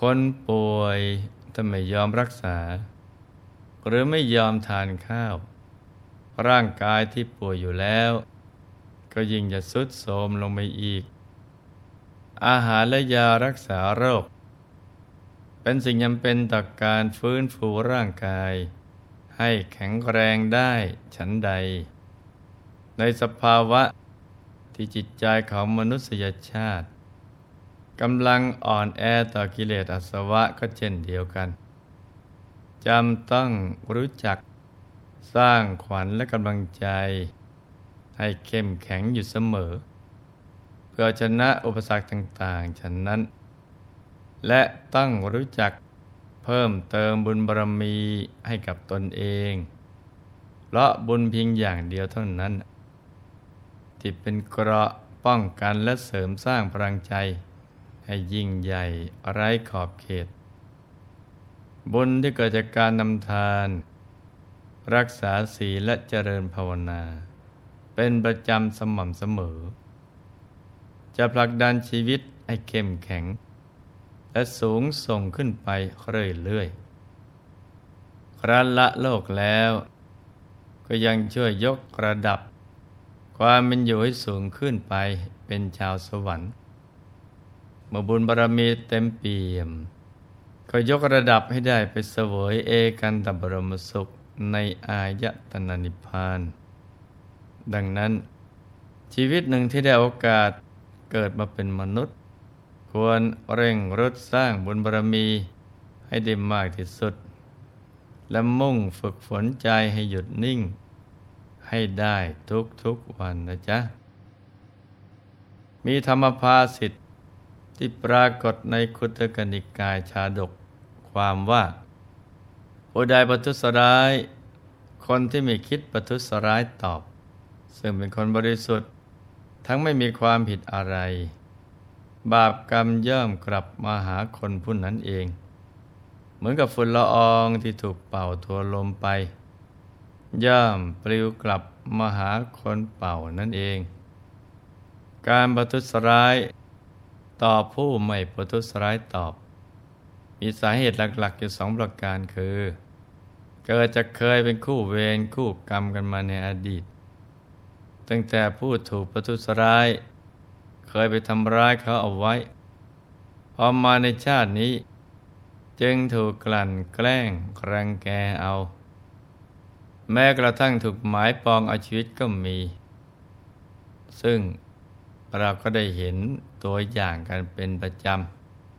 คนป่วยถ้าไม่ยอมรักษา หรือไม่ยอมทานข้าว ร่างกายที่ป่วยอยู่แล้ว ก็ยิ่งจะสุดโทรมลงไปอีก อาหารและยารักษาโรค เป็นสิ่งจำเป็นต่อการฟื้นฟูร่างกาย ให้แข็งแรงได้ฉันใด ในสภาวะที่จิตใจของมนุษยชาติ กำลังอ่อนแอต่อกิเลสอาสวะก็เช่นเดียวกันจำต้องรู้จักสร้างขวัญและกำลังใจ ให้เข้มแข็งอยู่เสมอ เพื่อชนะอุปสรรคต่างๆ ฉะนั้น และต้องรู้จักเพิ่มเติมบุญบารมีให้กับตนเอง เพราะบุญเพียงอย่างเดียวเท่านั้นที่เป็นเกราะป้องกันและเสริมสร้างพลังใจ ให้ยิ่งใหญ่ไร้ขอบเขต บุญที่เกิดจากการนำทาน รักษาศีลและเจริญภาวนา เป็นประจำสม่ำเสมอ จะผลักดันชีวิตให้เข้มแข็ง และสูงส่งขึ้นไปเรื่อยๆครั้นละโลกแล้ว ก็ยังช่วยยกระดับ ความเป็นอยู่ให้สูงขึ้นไปเป็นชาวสวรรค์ เมื่อบุญบารมีเต็มเปี่ยม ก็ยกระดับให้ได้ไปเสวยเอกันตบรมสุขในอายตนานิพพาน ดังนั้น ชีวิตหนึ่งที่ได้โอกาสเกิดมาเป็นมนุษย์ ควรเร่งรุดสร้างบุญบารมีให้ได้มากที่สุด และมุ่งฝึกฝนใจให้หยุดนิ่ง ให้ได้ทุกๆวันนะจ๊ะ มีธรรมภาสิทธิ ที่ปรากฏในคุตกนิกายชาดกความว่าผู้ใดประทุษร้าย คนที่ไม่คิดประทุษร้ายตอบ ซึ่งเป็นคนบริสุทธิ์ ทั้งไม่มีความผิดอะไร บาปกรรมย่อมกลับมาหาคนผู้นั้นเอง เหมือนกับฝุ่นละอองที่ถูกเป่าทัวลมไป ย่อมปลิวกลับมาหาคนเป่านั่นเอง การประทุษร้าย ต่อผู้ไม่ประทุษร้ายตอบ มีสาเหตุหลักๆอยู่สองประการคือ เกิดจะเคยเป็นคู่เวรคู่กรรมกันมาในอดีต ตั้งแต่ผู้ถูกประทุษร้าย เคยไปทำร้ายเขาเอาไว้ พอมาในชาตินี้ จึงถูกกลั่นแกล้งรังแกเอา แม้กระทั่งถูกหมายปองเอาชีวิตก็มี ซึ่ง เราก็ได้เห็นตัวอย่างกันเป็นประจ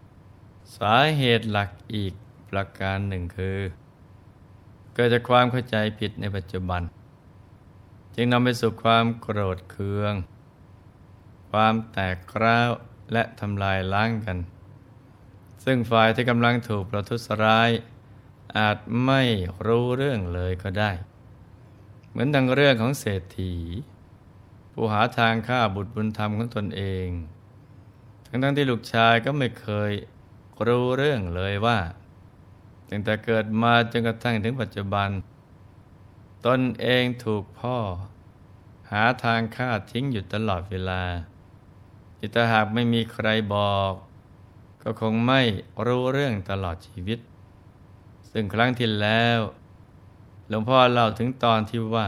ำ สาเหตุหลักอีกประการหนึ่งคือ เกิดจากความเข้าใจผิดในปัจจุบัน จึงนำไปสู่ความโกรธเคือง ความแตกร้าวและทำลายล้างกัน ซึ่งฝ่ายที่กำลังถูกประทุษร้าย อาจไม่รู้เรื่องเลยก็ได้ เหมือนดังเรื่องของเศรษฐี ผู้หาทางฆ่าบุตรบุญธรรมของตนเอง ทั้งทั้งที่ลูกชายก็ไม่เคยรู้เรื่องเลยว่าตั้งแต่เกิดมาจนกระทั่งถึงปัจจุบัน ตนเองถูกพ่อ หาทางฆ่าทิ้งอยู่ตลอดเวลาจิตหากไม่มีใครบอก ก็คงไม่รู้เรื่องตลอดชีวิต ซึ่งครั้งที่แล้ว หลวงพ่อเล่าถึงตอนที่ว่า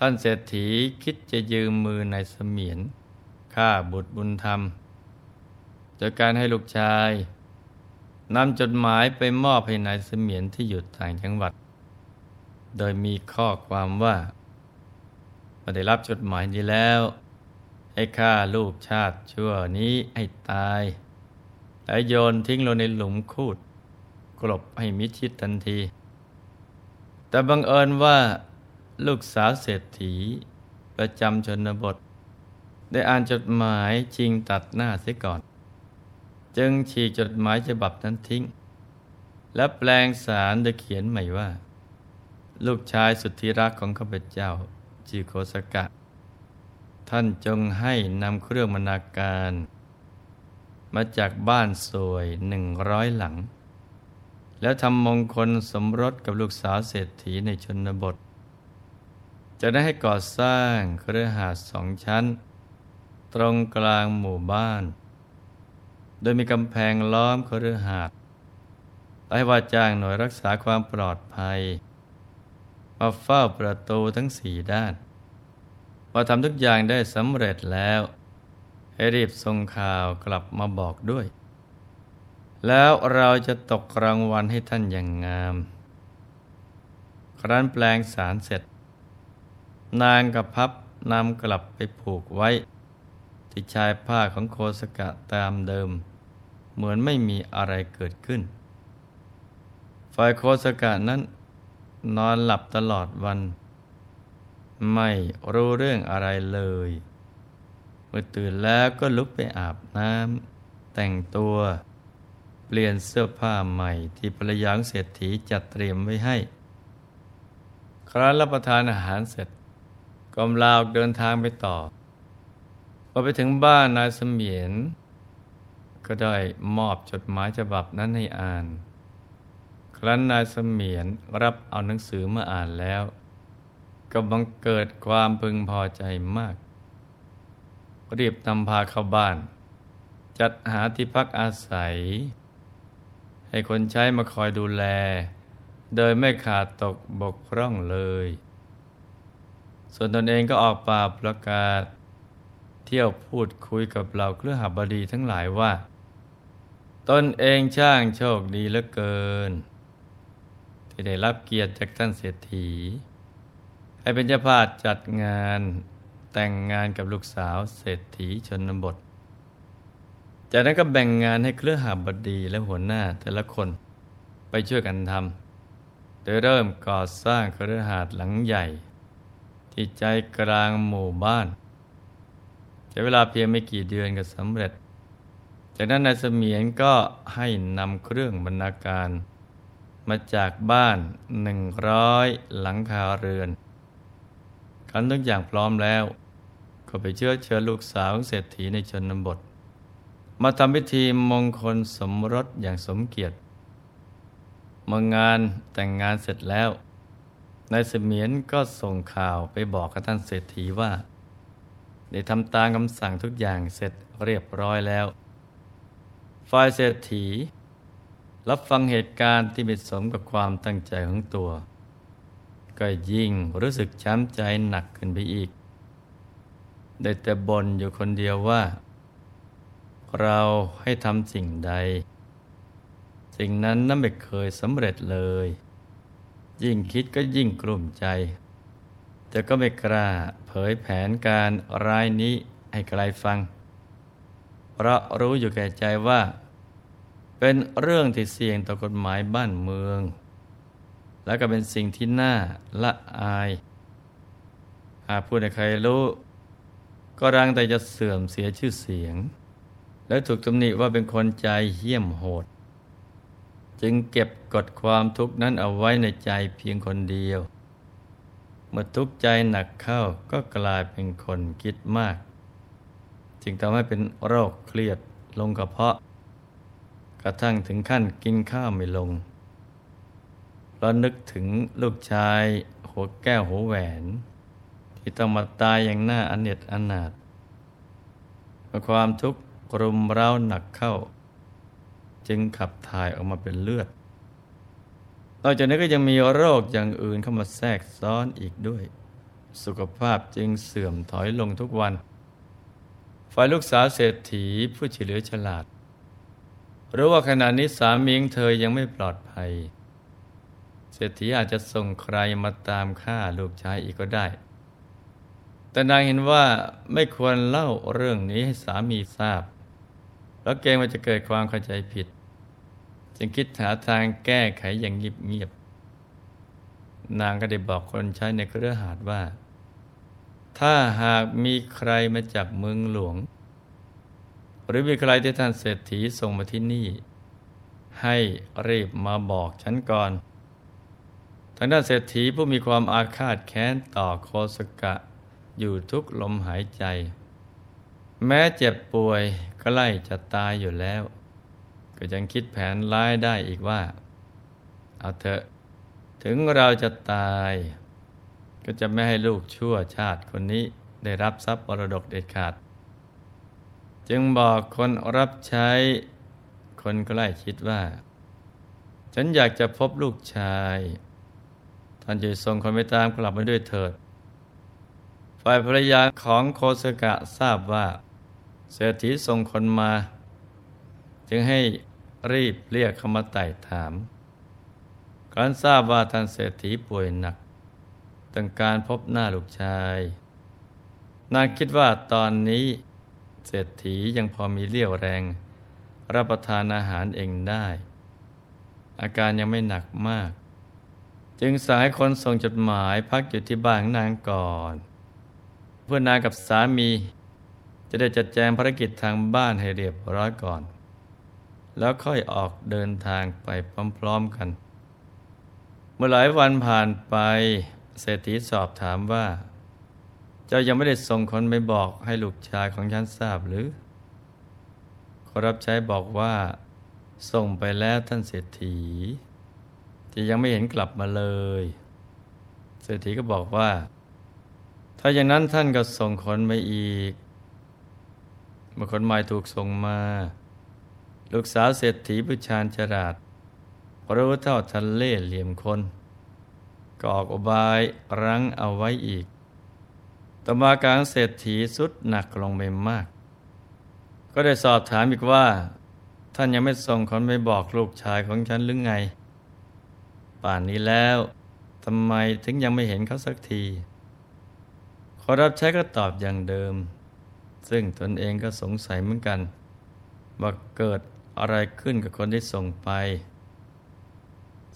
ท่านเศรษฐีคิดจะยืมมือนายเสมียนฆ่าบุตรบุญธรรมจากการให้ลูกชายนำจดหมายไปมอบให้นายเสมียนที่อยู่ต่างจังหวัด โดยมีข้อความว่าพอได้รับจดหมายนี้แล้ว ให้ฆ่าลูกชาติชั่วนี้ให้ตาย และโยนทิ้งลงในหลุมคูด กลบให้มิชิดทันที แต่บังเอิญว่า ลูกสาวเศรษฐี ประจำชนบท ได้อ่านจดหมายชิงตัดหน้าเสียก่อน จึงฉีกจดหมายฉบับนั้นทิ้ง และแปลงสารโดยเขียนใหม่ว่า ลูกชายสุดที่รักของข้าพเจ้าจิโคสกะ ท่านจงให้นำเครื่องมนาการ มาจากบ้านสวยหนึ่งร้อยหลัง แล้วทำมงคลสมรสกับลูกสาวเศรษฐีในชนบท จะได้ให้ก่อสร้างเครือหาสองชั้น ตรงกลางหมู่บ้าน โดยมีกำแพงล้อมเคฤหาสน์ไล้ว่าจ้างหน่วยรักษาความปลอดภัย มาเฝ้าประตูทั้งสี่ด้านพอทำทุกอย่างได้สำเร็จแล้ว ให้รีบส่งข่าวกลับมาบอกด้วย แล้วเราจะตกรางวัลให้ท่านอย่างงาม ครั้นแปลงสารเสร็จ นางกับพับนำกลับไปผูกไว้ ที่ชายผ้าของโคสกะตามเดิม เหมือนไม่มีอะไรเกิดขึ้น ฝ่ายโคสกะนั้น นอนหลับตลอดวัน ไม่รู้เรื่องอะไรเลย เมื่อตื่นแล้วก็ลุกไปอาบน้ำแต่งตัว เปลี่ยนเสื้อผ้าใหม่ที่ภรรยาเศรษฐีจัดเตรียมไว้ให้ ครั้นรับประทานอาหารเสร็จ กมลาวเดินทางไปต่อพอไปถึงบ้านนายเสมียน ก็ได้มอบจดหมายฉบับนั้นให้อ่าน ครั้นนายเสมียนรับเอาหนังสือมาอ่านแล้ว ก็บังเกิดความพึงพอใจมาก รีบนำพาเข้าบ้าน จัดหาที่พักอาศัย ให้คนใช้มาคอยดูแล โดยไม่ขาดตกบกพร่องเลย ส่วนตนเองก็ออกป่าประกาศ เที่ยวพูดคุยกับเหล่าเครือหบดีทั้งหลายว่า ตนเองช่างโชคดีเหลือเกิน ที่ได้รับเกียรติจากท่านเศรษฐี ให้เป็นเจ้าภาพจัดงานแต่งงานกับลูกสาวเศรษฐีชนบท จากนั้นก็แบ่งงานให้เครือหาบดีและหัวหน้าแต่ละคนไปช่วยกันทำโดยเริ่มก่อสร้างเครือหาดหลังใหญ่ ที่ใจกลางหมู่บ้านใช้เวลาเพียงไม่กี่เดือนก็สำเร็จ จากนั้นนายเสมียนก็ให้นำเครื่องบรรณาการ มาจากบ้านหนึ่งร้อยหลังคาเรือนกันทุกอย่างพร้อมแล้ว ก็ไปเชื่อเชิญลูกสาวเศรษฐีในชนบท มาทำพิธีมงคลสมรสอย่างสมเกียรติเมื่องานแต่งงานเสร็จแล้ว นายเสมียนก็ส่งข่าวไปบอกกับท่านเศรษฐีว่า ได้ทำตามคำสั่งทุกอย่างเสร็จเรียบร้อยแล้ว ฝ่ายเศรษฐี รับฟังเหตุการณ์ที่ไม่สมกับความตั้งใจของตัว ก็ยิ่งรู้สึกช้ำใจหนักขึ้นไปอีก ได้แต่บ่นอยู่คนเดียวว่า เราให้ทำสิ่งใด สิ่งนั้นนั้นไม่เคยสำเร็จเลย ยิ่งคิดก็ยิ่งกลุ่มใจ แต่ก็ไม่กล้าเผยแผนการร้ายนี้ให้ใครฟัง เพราะรู้อยู่แก่ใจว่า เป็นเรื่องที่เสี่ยงต่อกฎหมายบ้านเมือง และก็เป็นสิ่งที่น่าละอาย หากพูดให้ใครรู้ ก็รังแต่จะเสื่อมเสียชื่อเสียง และถูกตำหนิว่าเป็นคนใจเหี้ยมโหด จึงเก็บกดความทุกข์นั้นเอาไว้ในใจเพียงคนเดียว เมื่อทุกข์ใจหนักเข้าก็กลายเป็นคนคิดมาก จึงทำให้เป็นโรคเครียดลงกระเพาะ กระทั่งถึงขั้นกินข้าวไม่ลงเพราะนึกถึงลูกชายหัวแก้วหัวแหวน ที่ต้องมาตายอย่างหน่าอเนจอนาถเมื่อความทุกข์รุมเร้าหนักเข้า จึงขับถ่ายออกมาเป็นเลือด นอกจากนี้ก็ยังมีโรคอย่างอื่นเข้ามาแทรกซ้อนอีกด้วย สุขภาพจึงเสื่อมถอยลงทุกวัน ฝ่ายลูกสาวเศรษฐีผู้เฉลียวฉลาดรู้ว่าขณะนี้สามีของเธอยังไม่ปลอดภัย เศรษฐีอาจจะส่งใครมาตามฆ่าลูกชายอีกก็ได้ แต่นางเห็นว่าไม่ควรเล่าเรื่องนี้ให้สามีทราบ แล้วเกรงว่าจะเกิดความเข้าใจผิด จึงคิดหาทางแก้ไขอย่างเงียบๆนางก็ได้บอกคนใช้ในเครือหาดว่า ถ้าหากมีใครมาจากเมืองหลวง หรือมีใครที่ท่านเศรษฐีส่งมาที่นี่ ให้รีบมาบอกฉันก่อนทางด้านเศรษฐีผู้มีความอาฆาตแค้นต่อโคสกะ อยู่ทุกลมหายใจ แม้เจ็บป่วย ก็ไล่จะตายอยู่แล้ว ก็ยังคิดแผนร้ายได้อีกว่า เอาเถอะ ถึงเราจะตาย ก็จะไม่ให้ลูกชั่วชาติคนนี้ได้รับทรัพย์มรดกเด็ดขาด จึงบอกคนรับใช้คนใกล้ชิดว่า ฉันอยากจะพบลูกชายท่านจะส่งคนไปตามกลับมาด้วยเถิด ฝ่ายภรรยาของโคสกะทราบว่า เศรษฐีส่งคนมา จึงให้รีบเรียกเขามาไต่ถามการทราบว่าท่านเศรษฐีป่วยหนักต้องการพบหน้าลูกชาย นางคิดว่าตอนนี้เศรษฐียังพอมีเรี่ยวแรง รับประทานอาหารเองได้ อาการยังไม่หนักมาก จึงสายคนส่งจดหมายพักอยู่ที่บ้านนางก่อน เพื่อนางกับสามี จะได้จัดแจงภารกิจทางบ้านให้เรียบร้อยก่อน แล้วค่อยออกเดินทางไปพร้อมๆกัน เมื่อหลายวันผ่านไปเศรษฐีสอบถามว่า เจ้ายังไม่ได้ส่งคนไปบอกให้ลูกชายของฉันทราบหรือขอรับใช้บอกว่า ส่งไปแล้วท่านเศรษฐีจะยังไม่เห็นกลับมาเลย เศรษฐีก็บอกว่า ถ้าอย่างนั้นท่านก็ส่งคนไปอีก มื่อคนใหม่ถูกส่งมา ลูกสาวเศรษฐีผู้ชาญฉลาดรู้เท่าทันเล่เหลี่ยมคนก็ออกอบายรั้งเอาไว้อีกต่อมาการเศรษฐีสุดหนักลงไปมาก ก็ได้สอบถามอีกว่า ท่านยังไม่ส่งคนไปบอกลูกชายของฉันหรือไง ป่านนี้แล้วทำไมถึงยังไม่เห็นเขาสักทีขอรับใช้ก็ตอบอย่างเดิม ซึ่งตนเองก็สงสัยเหมือนกัน ว่าเกิดอะไรขึ้นกับคนที่ส่งไป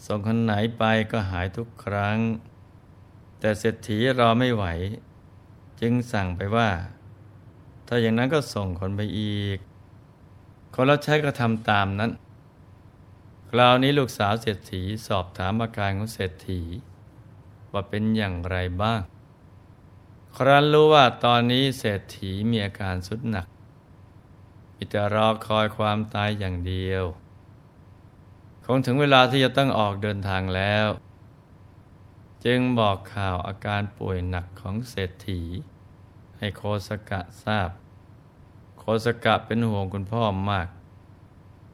ส่งคนไหนไปก็หายทุกครั้ง แต่เศรษฐีรอไม่ไหว จึงสั่งไปว่า ถ้าอย่างนั้นก็ส่งคนไปอีก คนรับใช้ก็ทำตามนั้น คราวนี้ลูกสาวเศรษฐีสอบถามอาการของเศรษฐี ว่าเป็นอย่างไรบ้าง ครั้นรู้ว่าตอนนี้เศรษฐีมีอาการสุดหนักมีแต่รอคอยความตายอย่างเดียว คงถึงเวลาที่จะต้องออกเดินทางแล้ว จึงบอกข่าวอาการป่วยหนักของเศรษฐี ให้โคสกะทราบ โคสกะเป็นห่วงคุณพ่อมาก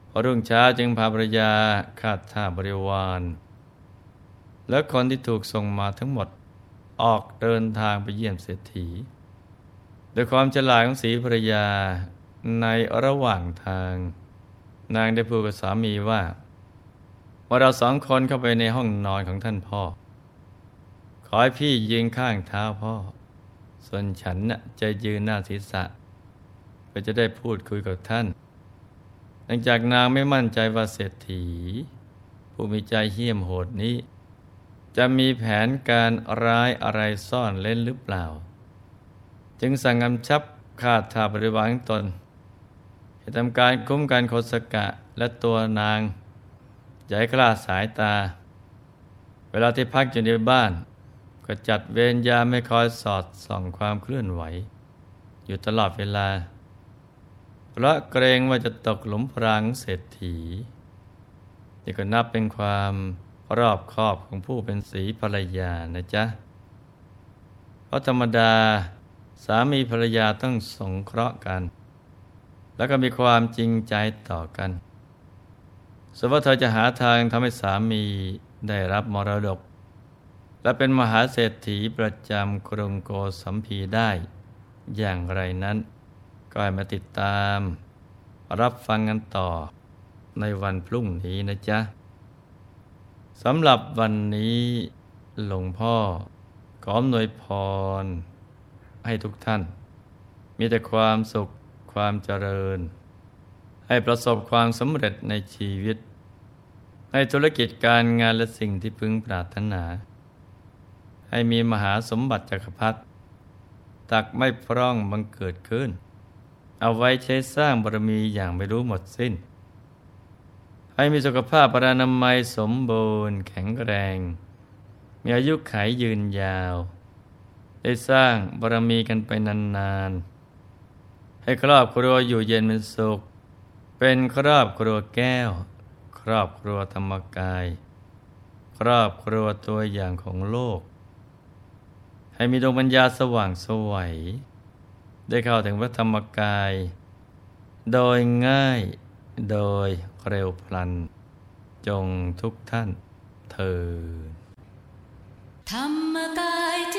พอรุ่งเช้าจึงพาภรยาคาดท่าบริวาร และคนที่ถูกส่งมาทั้งหมด ออกเดินทางไปเยี่ยมเศรษฐีโดยความฉลาดของสีภรรยาในระหว่างทาง นางได้พูดกับสามีว่าว่าเราสองคนเข้าไปในห้องนอนของท่านพ่อ ขอให้พี่ยืนข้างเท้าพ่อ ส่วนฉันน่ะจะยืนหน้าศีรษะเพื่อจะได้พูดคุยกับท่าน หลังจากนางไม่มั่นใจว่าเศรษฐี ผู้มีใจเหี้ยมโหดนี้ จะมีแผนการร้ายอะไรซ่อนเล่นหรือเปล่า จึงสั่งกำชับขาดทาบริวารตนให้ทำการคุ้มกันโคสกะและตัวนางอย่าให้คลาดสายตา เวลาที่พักอยู่ในบ้าน ก็จัดเวรยามไม่คอยสอดส่องความเคลื่อนไหว อยู่ตลอดเวลา เพราะเกรงว่าจะตกหลุมพรางเศรษฐีนี่ก็นับเป็นความ รอบคอบของผู้เป็นสีภรรยานะจ๊ะ เพราะธรรมดาสามีภรรยาต้องสงเคราะห์กัน แล้วก็มีความจริงใจต่อกันส่วนว่าเธอจะหาทางทำให้สามีได้รับมรดก และเป็นมหาเศรษฐีประจำกรุงโกสัมพีได้ อย่างไรนั้น ก็ให้มาติดตาม รับฟังกันต่อในวันพรุ่งนี้นะจ๊ะ สำหรับวันนี้หลวงพ่อขออำนวยพร ให้ทุกท่าน มีแต่ความสุขความเจริญ ให้ประสบความสำเร็จในชีวิต ในธุรกิจการงานและสิ่งที่พึงปรารถนา ให้มีมหาสมบัติจักรพรรดิตักไม่พร่องบังเกิดขึ้น เอาไว้ใช้สร้างบารมีอย่างไม่รู้หมดสิ้น ให้มีสุขภาพปรานามัยสมบูรณ์ แข็งแรง มีอายุขัยยืนยาว ได้สร้างบารมีกันไปนานๆ ให้ครอบครัวอยู่เย็นเป็นสุข เป็นครอบครัวแก้ว ครอบครัวธรรมกาย ครอบครัวตัวอย่างของโลก ให้มีดวงปัญญาสว่างสวัยได้เข้าถึงพระธรรมกาย โดยง่าย โดยเร็วพลัน จงทุกท่านเธอธรรมกายเจ